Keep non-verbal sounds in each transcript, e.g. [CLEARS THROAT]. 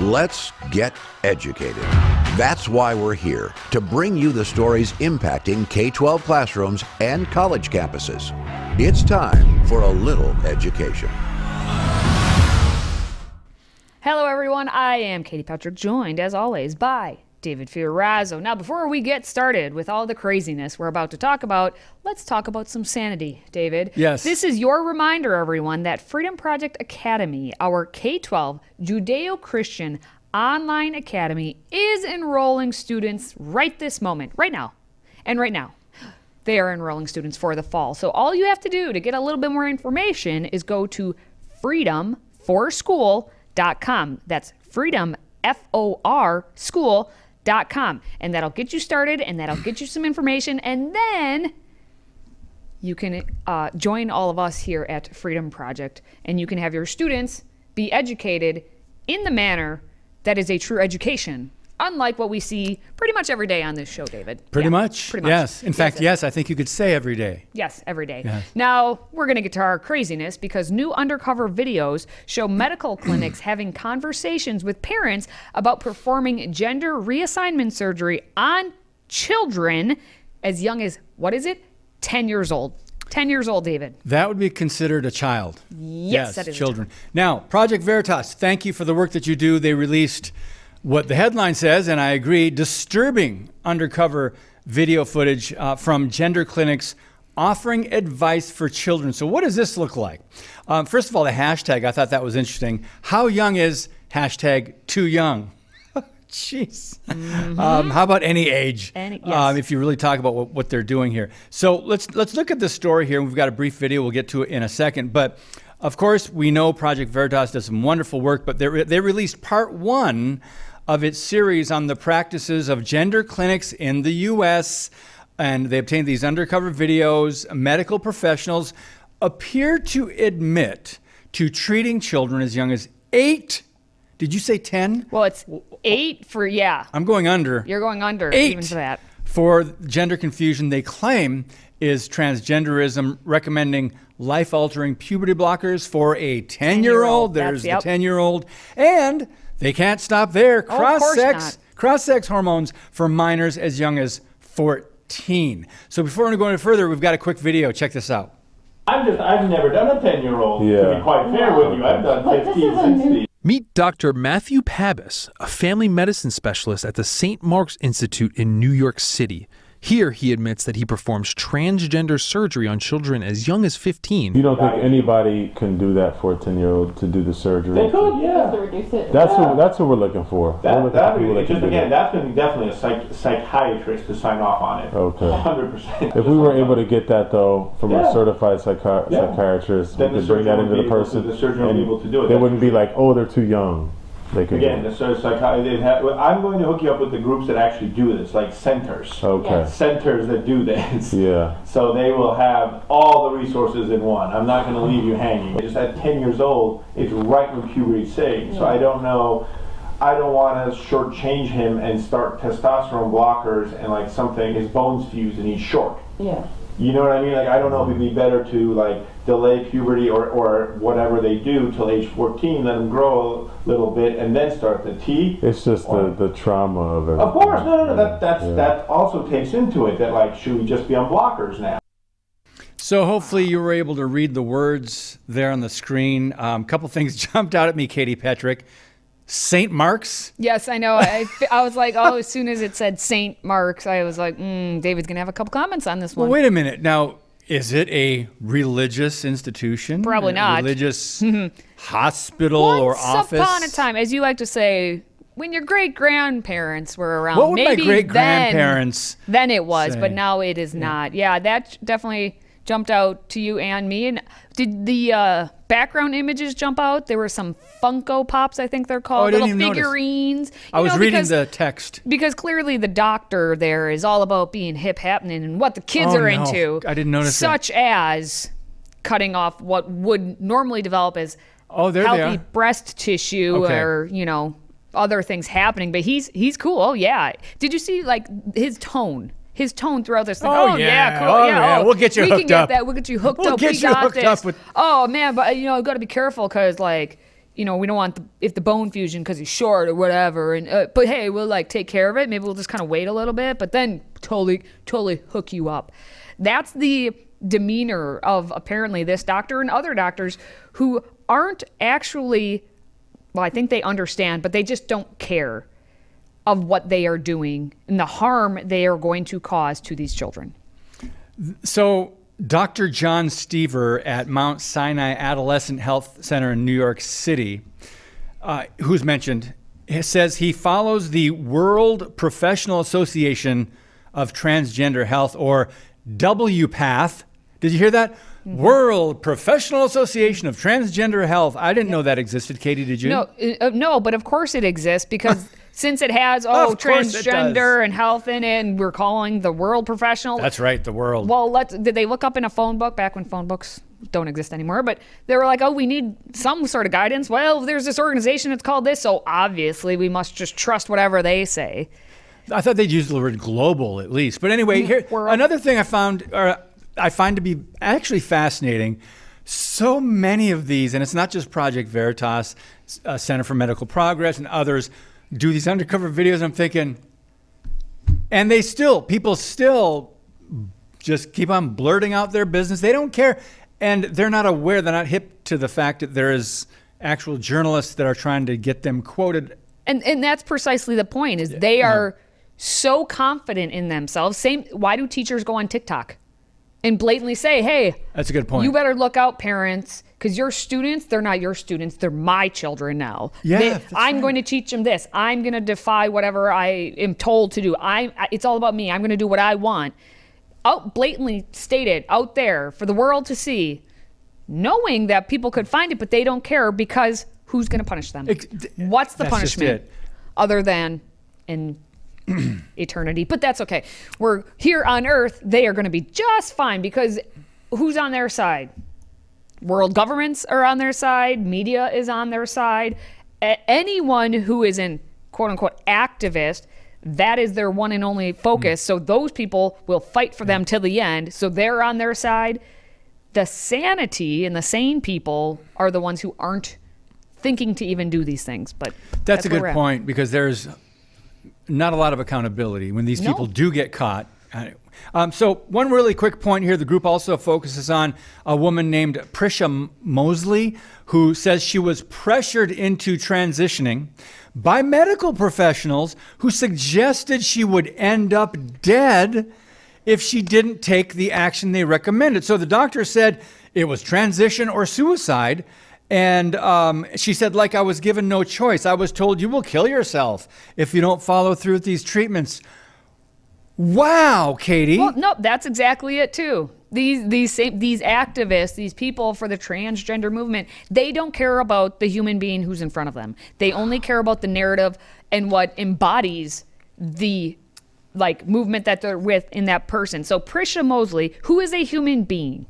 Let's get educated. That's why we're here to bring you the stories impacting K 12 classrooms and college campuses. It's time for a little education. Hello, everyone. I am Katie Petrick, joined as always by David Fiorazo. Now, before we get started with all the craziness we're about to talk about, let's talk about some sanity, David. Yes. This is your reminder, everyone, that Freedom Project Academy, our K 12 Judeo Christian online academy, is enrolling students right this moment, right now. And right now. They are enrolling students for the fall. So, all you have to do to get a little bit more information is go to freedomforschool.com. That's freedom, F O R, school.com. And that'll get you started and that'll get you some information. And then you can uh, join all of us here at Freedom Project and you can have your students be educated in the manner that is a true education. Unlike what we see pretty much every day on this show, David. Pretty Yeah, much. Pretty much. Yes. In fact, Yes. yes, I think you could say every day. Yes, every day. Yes. Now, we're going to get to our craziness because new undercover videos show medical [CLEARS THROAT] clinics having conversations with parents about performing gender reassignment surgery on children as young as, what is it? 10 years old. 10 years old, David. That would be considered a child. Yes, that is a children. Now, Project Veritas, thank you for the work that you do. They released what the headline says, and I agree, disturbing undercover video footage uh, from gender clinics offering advice for children. So, what does this look like? Um, first of all, the hashtag, I thought that was interesting. How young is hashtag too young? [LAUGHS] Jeez. Um, how about any age? Any- yes. um, if you really talk about what, what they're doing here. So let's let's look at this story here. We've got a brief video. We'll get to it in a second. But of course, we know Project Veritas does some wonderful work. But they re- they released part one of its series on the practices of gender clinics in the U.S. And they obtained these undercover videos. Medical professionals appear to admit to treating children as young as eight. Did you say ten? Well, it's eight for, yeah. I'm going under You're going under eight even for that. for gender confusion they claim is transgenderism recommending life-altering puberty blockers for a 10-year-old there's yep. the 10-year-old and they can't stop there Oh, cross-sex not. cross-sex hormones for minors as young as 14 so before we go any further we've got a quick video check this out I'm just, I've never done a 10 year old, to be quite fair with you. I've done 15, is a new- 16. Meet Dr. Matthew Pabis, a family medicine specialist at the St. Mark's Institute in New York City. Here, he admits that he performs transgender surgery on children as young as 15. You don't think anybody can do that for a ten year old to do the surgery? They could, yeah. That's what that's what we're looking for. we're That, looking that for people would that be, just again, that. that's going to be definitely a psych, psychiatrist to sign off on it. Okay. 100%. If we were able to get that though from Yeah. a certified psychi- Yeah. psychiatrist, Then we the could bring that surgeon into would the be able person. to- the surgeon would be and able to do it. They wouldn't be like, oh, they're too young. They could. Again, the sort of psychi- I'm going to hook you up with the groups that actually do this, like centers. Okay. Centers that do this. [LAUGHS] Yeah. So they will have all the resources in one. I'm not going to leave you hanging. Just at 10 years old, it's right when puberty's setting. So I don't know. I don't want to shortchange him and start testosterone blockers and like something his bones fuse and he's short. Yeah. You know what I mean? Like I don't know if it'd be better to like delay puberty or, or whatever they do till age 14, let them grow a little bit, and then start the T. It's just the, the trauma of it. Of course, no, no, no. That that's Yeah. that also takes into it. That like, should we just be on blockers now? So hopefully you were able to read the words there on the screen. A um, couple things [LAUGHS] jumped out at me, Katie Petrick. St. Mark's. Yes, I know. I, I was like, oh, as soon as it said St. Mark's, I was like, mm, David's going to have a couple comments on this one. Well, one. wait a minute. Now, is it a religious institution? Probably A not. Religious [LAUGHS] hospital Once or office? upon a time, as you like to say, when your great grandparents were around, What would my maybe great then- grandparents? Then it was, say? but now it is not. Yeah, that definitely jumped out to you and me. And did the uh, background images jump out? There were some Funko Pops, I think they're called, Oh, little figurines. I was know, reading because- the text. because clearly the doctor there is all about being hip happening and what the kids Oh, are no. into. I didn't notice that. Such as cutting off what would normally develop as Oh, there healthy breast tissue Okay. or you know other things happening. But he's he's cool. Oh yeah. Did you see like his tone? His tone throughout this thing. Oh, Oh, yeah. cool. Oh, yeah, yeah. We'll get you we hooked can get up. That. We'll get you hooked We'll up. get we you got hooked this. up with- Oh man, but you know, you got to be careful because like you know, we don't want the, if the bone fusion because he's short or whatever. And uh, but hey, we'll like take care of it. Maybe we'll just kind of wait a little bit, but then totally, totally hook you up. That's the demeanor of apparently this doctor and other doctors who aren't actually. Well, I think they understand, but they just don't care of what they are doing and the harm they are going to cause to these children. So, Dr. John Steever at Mount Sinai Adolescent Health Center in New York City, uh, who's mentioned, says he follows the World Professional Association of Transgender Health, or WPATH. Did you hear that? Mm-hmm. World Professional Association of Transgender Health. I didn't know that existed. Katie, did you? No, uh, no, but of course it exists because [LAUGHS] since it has oh Of course it transgender and health in it, and we're calling the world professional. That's right, the world. Well, let's. Did they look up in a phone book back when phone books don't exist anymore? But they were like, oh, we need some sort of guidance. Well, there's this organization that's called this, so obviously we must just trust whatever they say. I thought they'd use the word global at least. But anyway, here World. another thing I found, or I find to be actually fascinating. So many of these, and it's not just Project Veritas, uh, Center for Medical Progress, and others do these undercover videos. I'm thinking, and they still, people still just keep on blurting out their business. They don't care, and they're not aware. They're not hip to the fact that there is actual journalists that are trying to get them quoted And and that's precisely the point. Is they are so confident in themselves. Same. Why do teachers go on TikTok and blatantly say, "Hey, That's a good point. You better look out, parents, because your students, they're not your students. They're my children now. Yeah, They- I'm right. going to teach them this. I'm going to defy whatever I am told to do. I, it's all about me. I'm going to do what I want. Out blatantly stated out there for the world to see, knowing that people could find it, but they don't care because who's going to punish them? D- What's the punishment other than in [CLEARS THROAT] eternity? But that's okay. We're here on Earth. They are going to be just fine because who's on their side? World governments are on their side. Media is on their side. A- anyone who is an quote unquote activist, that is their one and only focus. Hmm. So those people will fight for them hmm. till the end. So they're on their side. The sanity and the sane people are the ones who aren't thinking to even do these things. But That's, a good point because there's not a lot of accountability when these No. people do get caught. Um, so, one really quick point here the group also focuses on a woman named Prisha Mosley who says she was pressured into transitioning by medical professionals who suggested she would end up dead if she didn't take the action they recommended. So the doctor said it was transition or suicide. And um, she said, like I was given no choice. I was told you will kill yourself if you don't follow through with these treatments. Wow, Katie. Well, no, that's exactly it too. These these same these activists, these people for the transgender movement, they don't care about the human being who's in front of them. They only [SIGHS] care about the narrative and what embodies the like movement that they're with in that person. So Prisha Mosley, who is a human being,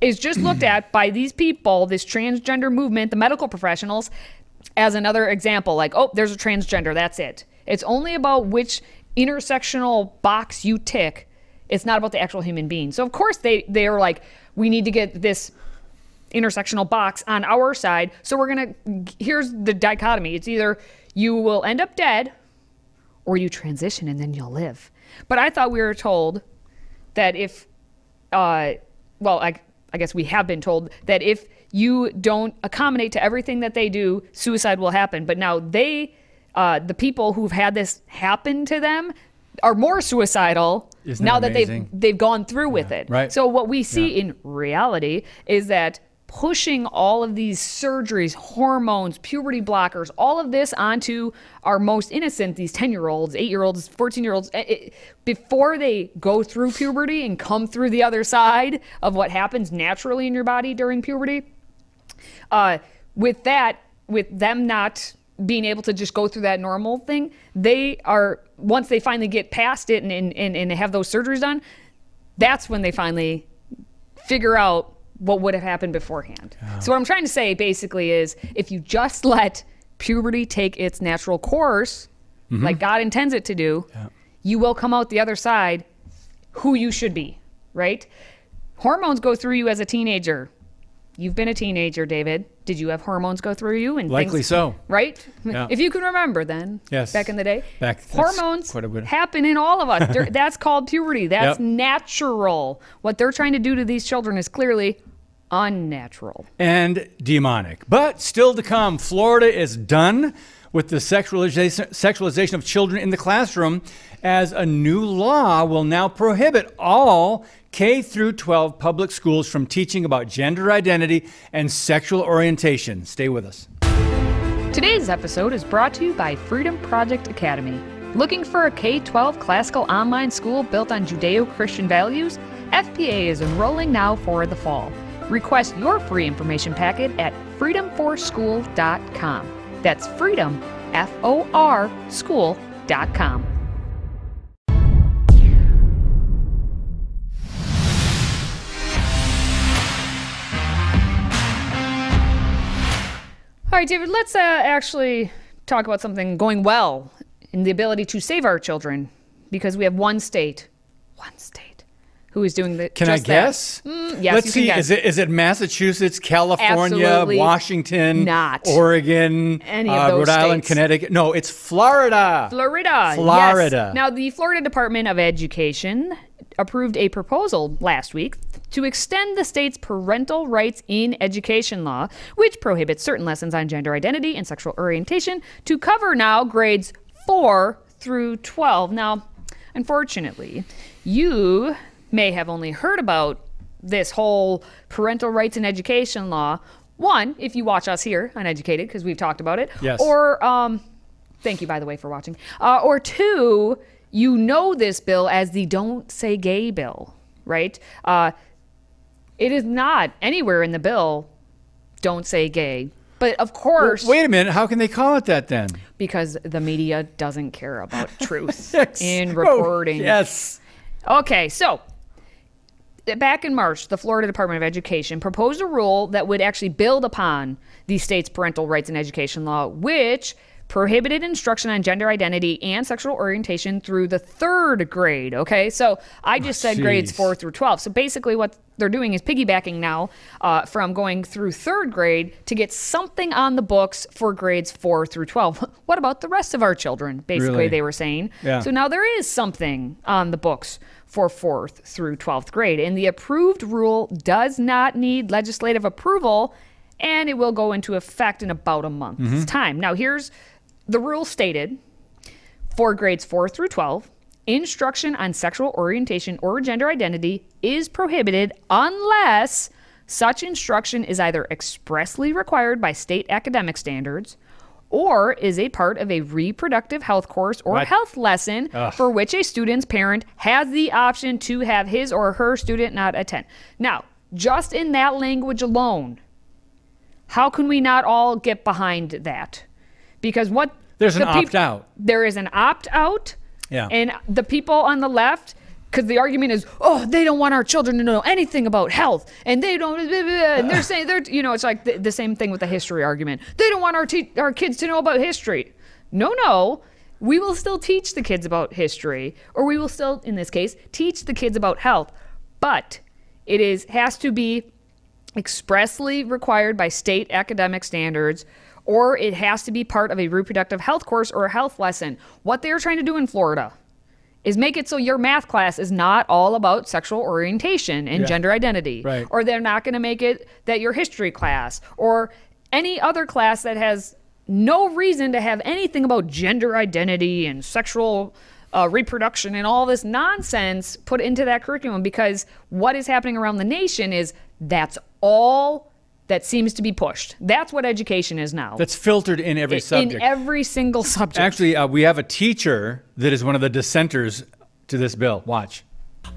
is just looked at by these people, this transgender movement, the medical professionals, as another example. Like, oh, there's a transgender. That's it. It's only about which intersectional box you tick. It's not about the actual human being. So of course they they are like, we need to get this intersectional box on our side. So we're gonna here's the dichotomy. It's either you will end up dead or you transition and then you'll live. But I thought we were told that if, uh, well, I, I guess we have been told that if you don't accommodate to everything that they do, suicide will happen. But now they, uh, the people who've had this happen to them, are more suicidal now that that they've they've gone through with it. right. So what we see in reality is that pushing all of these surgeries, hormones, puberty blockers, all of this onto our most innocent, these 10 year olds, 8 year olds, 14 year olds, eh, eh, before they go through puberty and come through the other side of what happens naturally in your body during puberty, uh, with that, with them not being able to just go through that normal thing, they are once they finally get past it and and, and, and have those surgeries done, that's when they finally figure out what would have happened beforehand. So what I'm trying to say basically is if you just let puberty take its natural course, mm-hmm. like God intends it to do, you will come out the other side who you should be, right? Hormones go through you as a teenager. You've been a teenager, David. Did you have hormones go through you and Likely things, so. Right? Yeah. If you can remember then. Yes. Back in the day. Back- hormones quite a bit. happen in all of us. [LAUGHS] That's called puberty. That's Yep. natural. What they're trying to do to these children is clearly unnatural. and demonic. But still to come, Florida is done with the sexualization, sexualization of children in the classroom as a new law will now prohibit all K through 12 public schools from teaching about gender identity and sexual orientation. Stay with us. Today's episode is brought to you by Freedom Project Academy. Looking for a K 12 classical online school built on Judeo Christian values? FPA is enrolling now for the fall. Request your free information packet at freedomforschool.com. That's freedom, F O R, school.com. All right, David, let's uh, actually talk about something going well in the ability to save our children because we have one state, one state, who is doing the. Can I guess? Mm, yes, Let's you see. can guess. Is it is it Massachusetts, California, Absolutely Washington, not. Oregon, Any of uh, those Rhode Island. Connecticut? No, it's Florida. Florida. Florida. Yes. Now, the Florida Department of Education approved a proposal last week to extend the state's parental rights in education law, which prohibits certain lessons on gender identity and sexual orientation, to cover now grades 4 through 12. Now, unfortunately, you may have only heard about this whole parental rights in education law. One, if you watch us here uneducated, because we've talked about it. Yes. Or um, Thank you, by the way, for watching. Uh, or two, you know this bill as the Don't Say Gay bill, right? Uh, it is not anywhere in the bill, Don't Say Gay. But of course, Wait a minute. How can they call it that then? because the media doesn't care about [LAUGHS] truth Yes. in Oh, reporting. yes. Okay, so back in March, the Florida Department of Education proposed a rule that would actually build upon the state's parental rights in education law, which prohibited instruction on gender identity and sexual orientation through the third grade. Okay, so I just said grades four through 12. So basically, what they're doing is piggybacking now uh, from going through third grade to get something on the books for grades four through 12. [LAUGHS] what about the rest of our children? Basically, Really? they were saying. Yeah. So now there is something on the books for fourth through 12th grade. And the approved rule does not need legislative approval and it will go into effect in about a month's mm-hmm. time. Now, here's the rule stated for grades 4 through 12 instruction on sexual orientation or gender identity is prohibited unless such instruction is either expressly required by state academic standards or is a part of a reproductive health course or What? health lesson for which a student's parent has the option to have his or her student not attend. Now, just in that language alone, how can we not all get behind that? Because what There's an peop- opt-out. There is an opt out. Yeah. And the people on the left, because the argument is, oh, they don't want our children to know anything about health, and they don't. blah, blah, blah," And they're saying they're, you know, it's like the, the same thing with the history argument. They don't want our te- our kids to know about history. No, no. We will still teach the kids about history, or we will still, in this case, teach the kids about health. But it is has to be expressly required by state academic standards or it has to be part of a reproductive health course or a health lesson. What they're trying to do in Florida is make it so your math class is not all about sexual orientation and Yeah. gender identity. Right. Or they're not going to make it that your history class or any other class that has no reason to have anything about gender identity and sexual uh, reproduction and all this nonsense put into that curriculum because what is happening around the nation is that's all that seems to be pushed. That's what education is now. That's filtered in every subject. in every single subject. Actually, uh, we have a teacher that is one of the dissenters to this bill. Watch.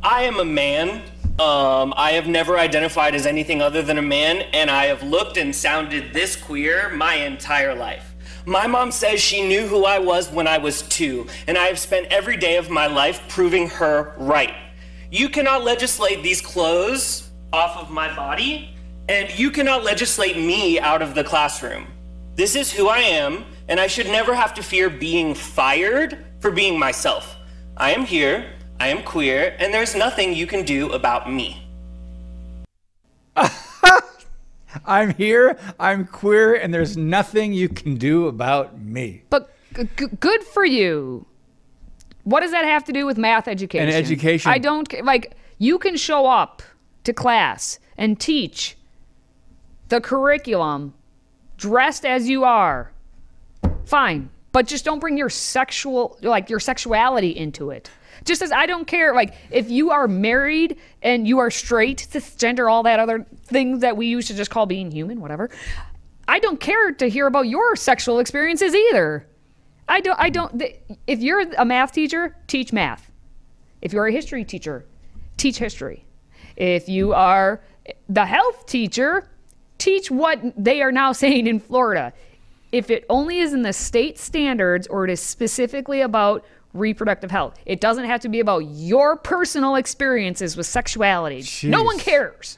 I am a man. Um, I have never identified as anything other than a man, and I have looked and sounded this queer my entire life. My mom says she knew who I was when I was two, and I have spent every day of my life proving her right. You cannot legislate these clothes off of my body, and you cannot legislate me out of the classroom. This is who I am, and I should never have to fear being fired for being myself. I am here, I am queer, and there's nothing you can do about me. [LAUGHS] I'm here, I'm queer, and there's nothing you can do about me. But g- g- good for you. What does that have to do with math education? And education. I don't like. You can show up to class and teach the curriculum dressed as you are. Fine, but just don't bring your sexual, like your sexuality into it. Just as I don't care, like if you are married and you are straight, cisgender, all that other things that we used to just call being human, whatever. I don't care to hear about your sexual experiences either. I don't. I don't. If you're a math teacher, teach math. If you're a history teacher, teach history. If you are the health teacher, teach what they are now [LAUGHS] saying in Florida. If it only is in the state standards or it is specifically about reproductive health, it doesn't have to be about your personal experiences with sexuality. No one cares.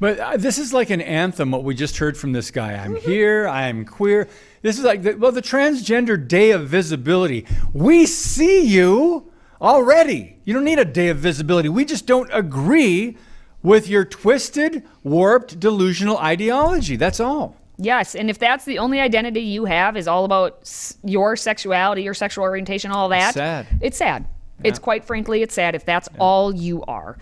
But uh, this is like an anthem, what we just heard from this guy. I'm here, I'm queer. This is like, the, well, the Transgender Day of Visibility. We see you already. You don't need a day of visibility. We just don't agree with your twisted, warped, delusional ideology. That's all. Yes, and if that's the only identity you have is all about s- your sexuality, your sexual orientation, all that, sad. It's sad. It's quite frankly, it's sad if that's all you are.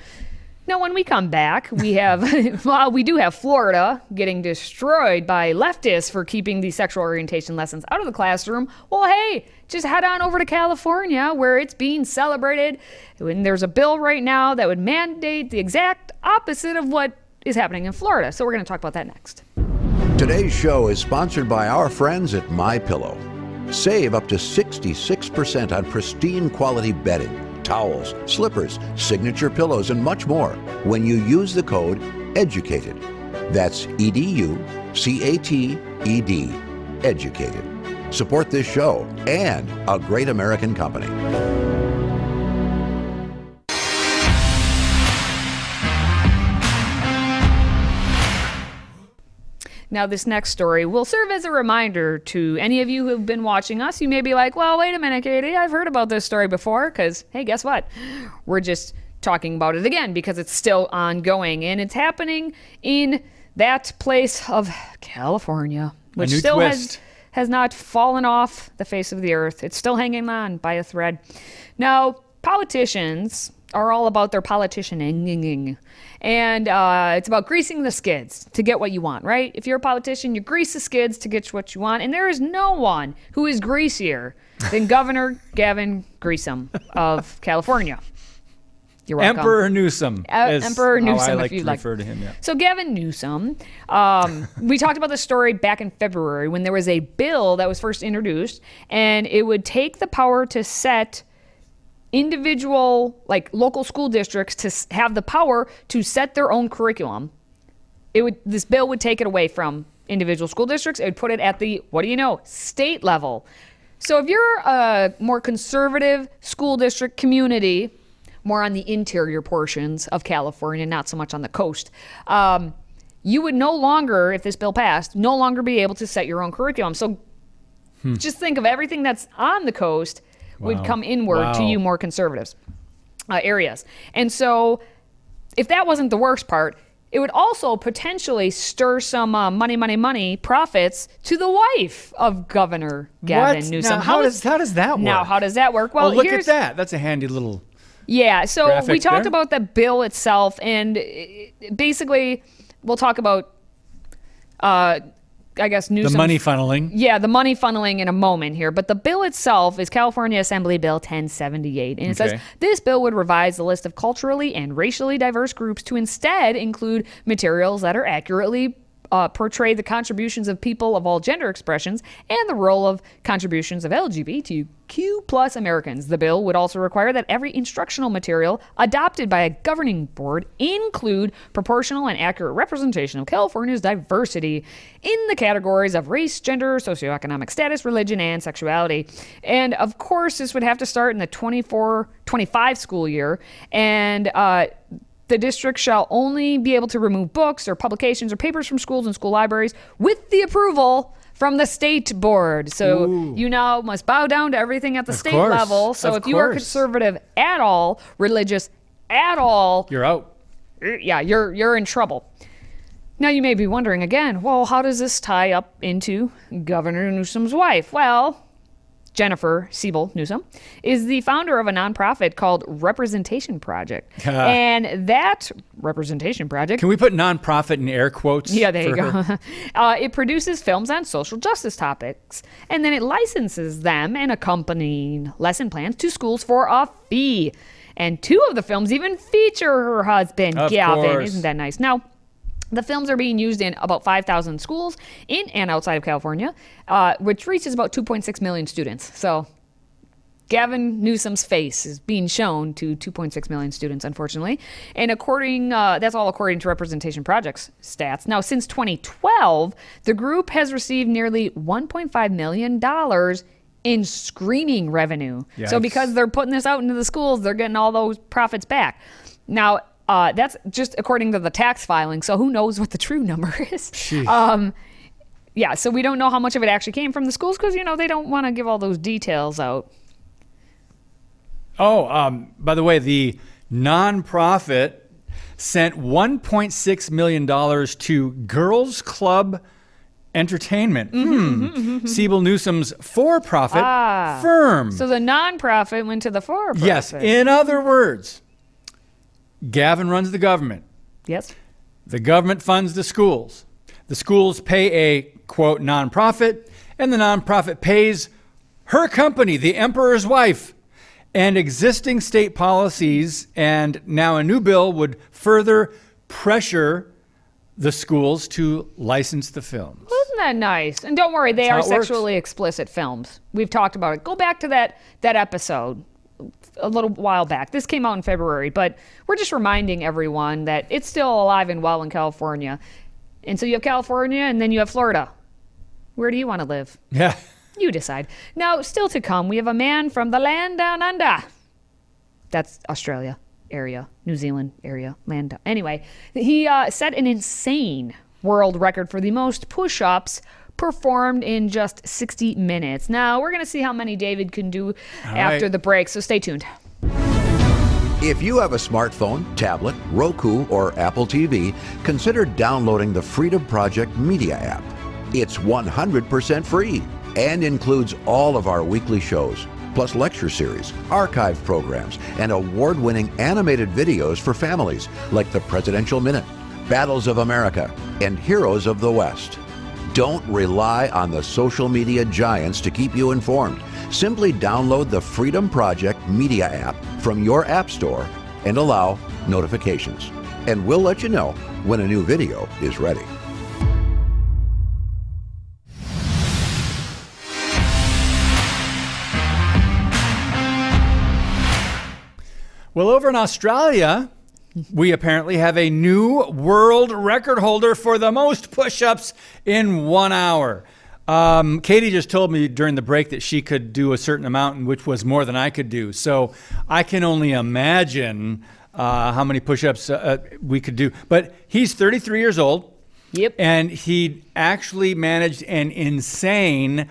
Now, when we come back, we have, [LAUGHS] well, we do have Florida getting destroyed by leftists for keeping the sexual orientation lessons out of the classroom. Well, hey, just head on over to California where it's being celebrated. And there's a bill right now that would mandate the exact opposite of what is happening in Florida. So we're going to talk about that next. Today's show is sponsored by our friends at My Pillow. Save up to 66% on pristine quality bedding, towels, slippers, signature pillows, and much more when you use the code EDUCATED. That's E D U C A T E D. Educated. Support this show and a great American company. Now, this next story will serve as a reminder to any of you who've been watching us. You may be like, well, wait a minute, Katie, I've heard about this story before. Because, hey, guess what? We're just talking about it again because it's still ongoing and it's happening in that place of California, which new still twist. has not fallen off the face of the earth. It's still hanging on by a thread. Now, politicians are all about their politicianing. And uh, it's about greasing the skids to get what you want, right? If you're a politician, you grease the skids to get what you want. And there is no one who is greasier than Governor Gavin Newsom of California. You're welcome. Emperor Newsom. Uh, Emperor how Newsom, I if like you'd to like. refer to him. Yeah. So Gavin Newsom, um, [LAUGHS] we talked about this story back in February when there was a bill that was first introduced, and it would take the power to set individual, like local school districts, to have the power to set their own curriculum. It would this bill would take it away from individual school districts. It would put it at the what do you know state level. So if you're a more conservative school district community, more on the interior portions of California, not so much on the coast, um, you would no longer, if this bill passed, no longer be able to set your own curriculum. So just think of everything that's on the coast would come inward to you more conservatives uh, areas. And so if that wasn't the worst part, it would also potentially stir some uh, money, money, money profits to the wife of Governor Gavin What? Newsom. Now, how does- how does that work? Now, how does that work? Well, oh, look here's, at that. That's a handy little. Yeah, so we talked there. about the bill itself, and uh, basically, we'll talk about, uh, I guess, news. The money funneling. Yeah, the money funneling in a moment here. But the bill itself is California Assembly Bill 1078. And it says this bill would revise the list of culturally and racially diverse groups to instead include materials that are accurately uh, portray the contributions of people of all gender expressions and the role of contributions of LGBTQ plus Americans. The bill would also require that every instructional material adopted by a governing board include proportional and accurate representation of California's diversity in the categories of race, gender, socioeconomic status, religion, and sexuality. And of course, this would have to start in the 24 25 school year. And uh, the district shall only be able to remove books or publications or papers from schools and school libraries with the approval from the state board. So you now must bow down to everything at the state course, level. So of if you are conservative at all, religious at all, You're out. yeah, you're you're in trouble. Now, you may be wondering again, well, how does this tie up into Governor Newsom's wife? Well, Jennifer Siebel Newsom is the founder of a nonprofit called Representation Project. [LAUGHS] and that Representation Project Can we put nonprofit in air quotes? yeah, there you go. [LAUGHS] uh, it produces films on social justice topics, and then it licenses them and accompanying lesson plans to schools for a fee. And two of the films even feature her husband, Of Gavin. course. Isn't that nice? Now, the films are being used in about 5,000 schools in and outside of California, uh, which reaches about 2.6 million students. So Gavin Newsom's face is being shown to 2.6 million students, unfortunately. And according, uh, that's all according to Representation Project's stats. Now, since 2012, the group has received nearly 1.5 million dollars in screening revenue. So because they're putting this out into the schools, they're getting all those profits back. Now, uh, that's just according to the tax filing. So who knows what the true number [LAUGHS] is? Um, yeah, so we don't know how much of it actually came from the schools because you know they don't want to give all those details out. Oh, um, by the way, the nonprofit sent $1.6 million to Girls Club Entertainment. Hmm. Siebel Newsom's for profit firm. So the nonprofit went to the for-profit. yes, in other words, Gavin runs the government. yes. The government funds the schools. The schools pay a quote nonprofit, and the nonprofit pays her company, the Emperor's Wife. And existing state policies and now a new bill would further pressure the schools to license the films. Well, Isn't that nice? And don't worry, they That's are it works. sexually explicit films. We've talked about it. Go back to that that episode a little while back. This came out in February, but we're just reminding everyone that it's still alive and well in California. And so you have California and then you have Florida. Where do you want to live? Yeah. You decide. Now, still to come, we have a man from the land down under. That's Australia area, New Zealand area, land down. Anyway, he uh, set an insane world record for the most push ups performed in just 60 minutes. Now, we're going to see how many David can do after right. the break, so stay tuned. If you have a smartphone, tablet, Roku, or Apple TV, consider downloading the Freedom Project Media app. It's 100% free and includes all of our weekly shows, plus lecture series, archive programs, and award winning animated videos for families like the Presidential Minute, Battles of America, and Heroes of the West. Don't rely on the social media giants to keep you informed. Simply download the Freedom Project Media app from your App Store and allow notifications. And we'll let you know when a new video is ready. Well, over in Australia, we apparently have a new world record holder for the most push ups in one hour. Um, Katie just told me during the break that she could do a certain amount, which was more than I could do. So I can only imagine uh, how many push ups uh, we could do. But he's 33 years old. Yep. And he actually managed an insane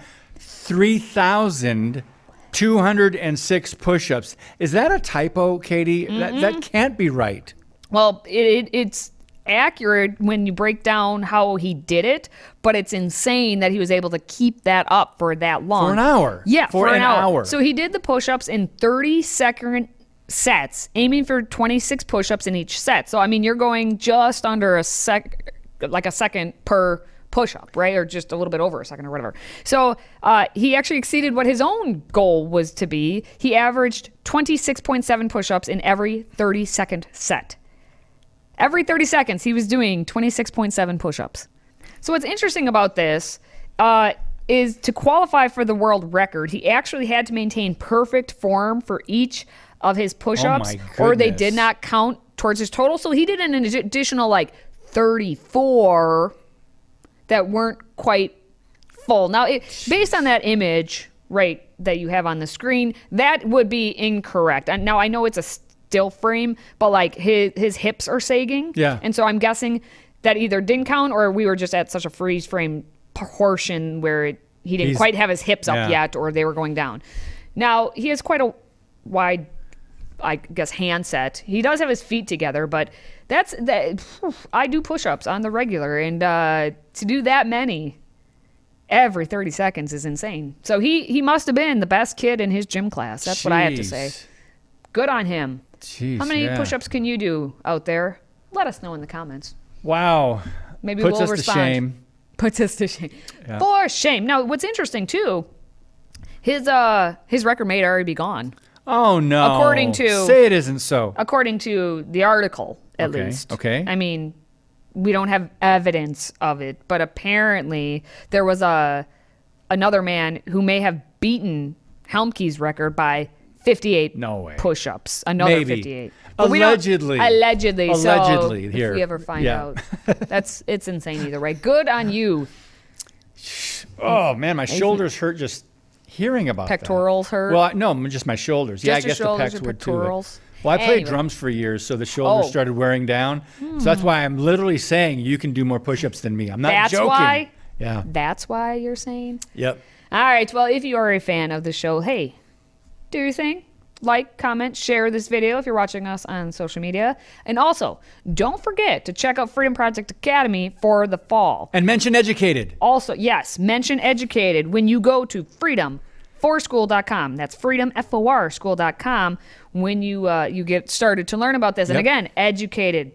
3,206 push ups. Is that a typo, Katie? That, that mm-hmm. can't be right. Well, it, it, it's accurate when you break down how he did it, but it's insane that he was able to keep that up for that long. For an hour. Yeah, For for, an hour. So he did the push ups in 30 second sets, aiming for 26 push ups in each set. So, I mean, you're going just under a sec, like a second per push up, right? Or just a little bit over a second or whatever. So uh, he actually exceeded what his own goal was to be. He averaged 26.7 push ups in every 30 second set. Every 30 seconds, he was doing 26.7 push ups. So, what's interesting about this uh, is to qualify for the world record, he actually had to maintain perfect form for each of his push ups, my or they did not count towards his total. So, he did an additional like 34 that weren't quite full. Now, it, based on that image, right, that you have on the screen, that would be incorrect. And now I know it's a still frame, but like his his hips are sagging. Yeah. And so I'm guessing that either didn't count or we were just at such a freeze frame portion where it, he didn't He's- quite have his hips up yet or they were going down. Now, he has quite a wide I guess handset. He does have his feet together, but that's that. I do push-ups on the regular, and uh, to do that many every 30 seconds is insane. So he he must have been the best kid in his gym class. That's what I have to say. Good on him. Jeez, How many yeah. push-ups can you do out there? Let us know in the comments. Wow. Maybe Puts we'll respond. to shame. Puts us to shame. Yeah. For shame. Now, what's interesting too, his uh his record may already be gone, Oh no. According to- Say it isn't so. according to the article at Okay, least. okay. I mean, we don't have evidence of it, but apparently there was a another man who may have beaten Helmke's record by 58 No way. push-ups. Another Maybe. 58. But we Allegedly. Allegedly. so Allegedly, if here. we ever find Yeah. out, that's it's insane either way. Good on you. [LAUGHS] Oh man, my shoulders hurt just hearing about that. Pectorals hurt? Well, I, no, just my shoulders. yeah, I guess the pecs would too. Pectorals? Well, I played Anyway. drums for years, so the shoulders Oh. started wearing down. So that's hmm. why I'm literally saying you can do more push-ups than me. I'm not That's joking. why? Yeah. That's why you're saying. Yep. All right. Well, if you are a fan of the show, hey, do your thing. Like, comment, share this video if you're watching us on social media. And also, don't forget to check out Freedom Project Academy for the fall. And mention educated. Also, yes, mention educated when you go to freedomforschool.com. That's freedom, F-O-R, school.com when you, uh, you get started to learn about this. And Yep. again, educated.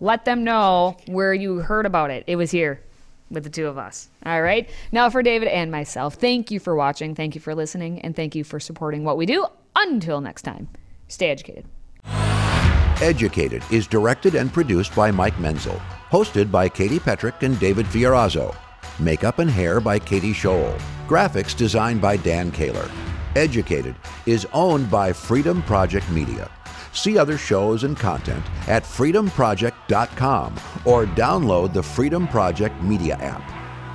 Let them know where you heard about it. It was here with the two of us. All right. Now, for David and myself, thank you for watching. Thank you for listening. And thank you for supporting what we do. Until next time, stay educated. Educated is directed and produced by Mike Menzel. Hosted by Katie Petrick and David Fiorazo. Makeup and hair by Katie Scholl. Graphics designed by Dan Kaler. Educated is owned by Freedom Project Media. See other shows and content at freedomproject.com or download the Freedom Project Media app.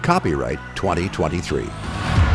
Copyright 2023.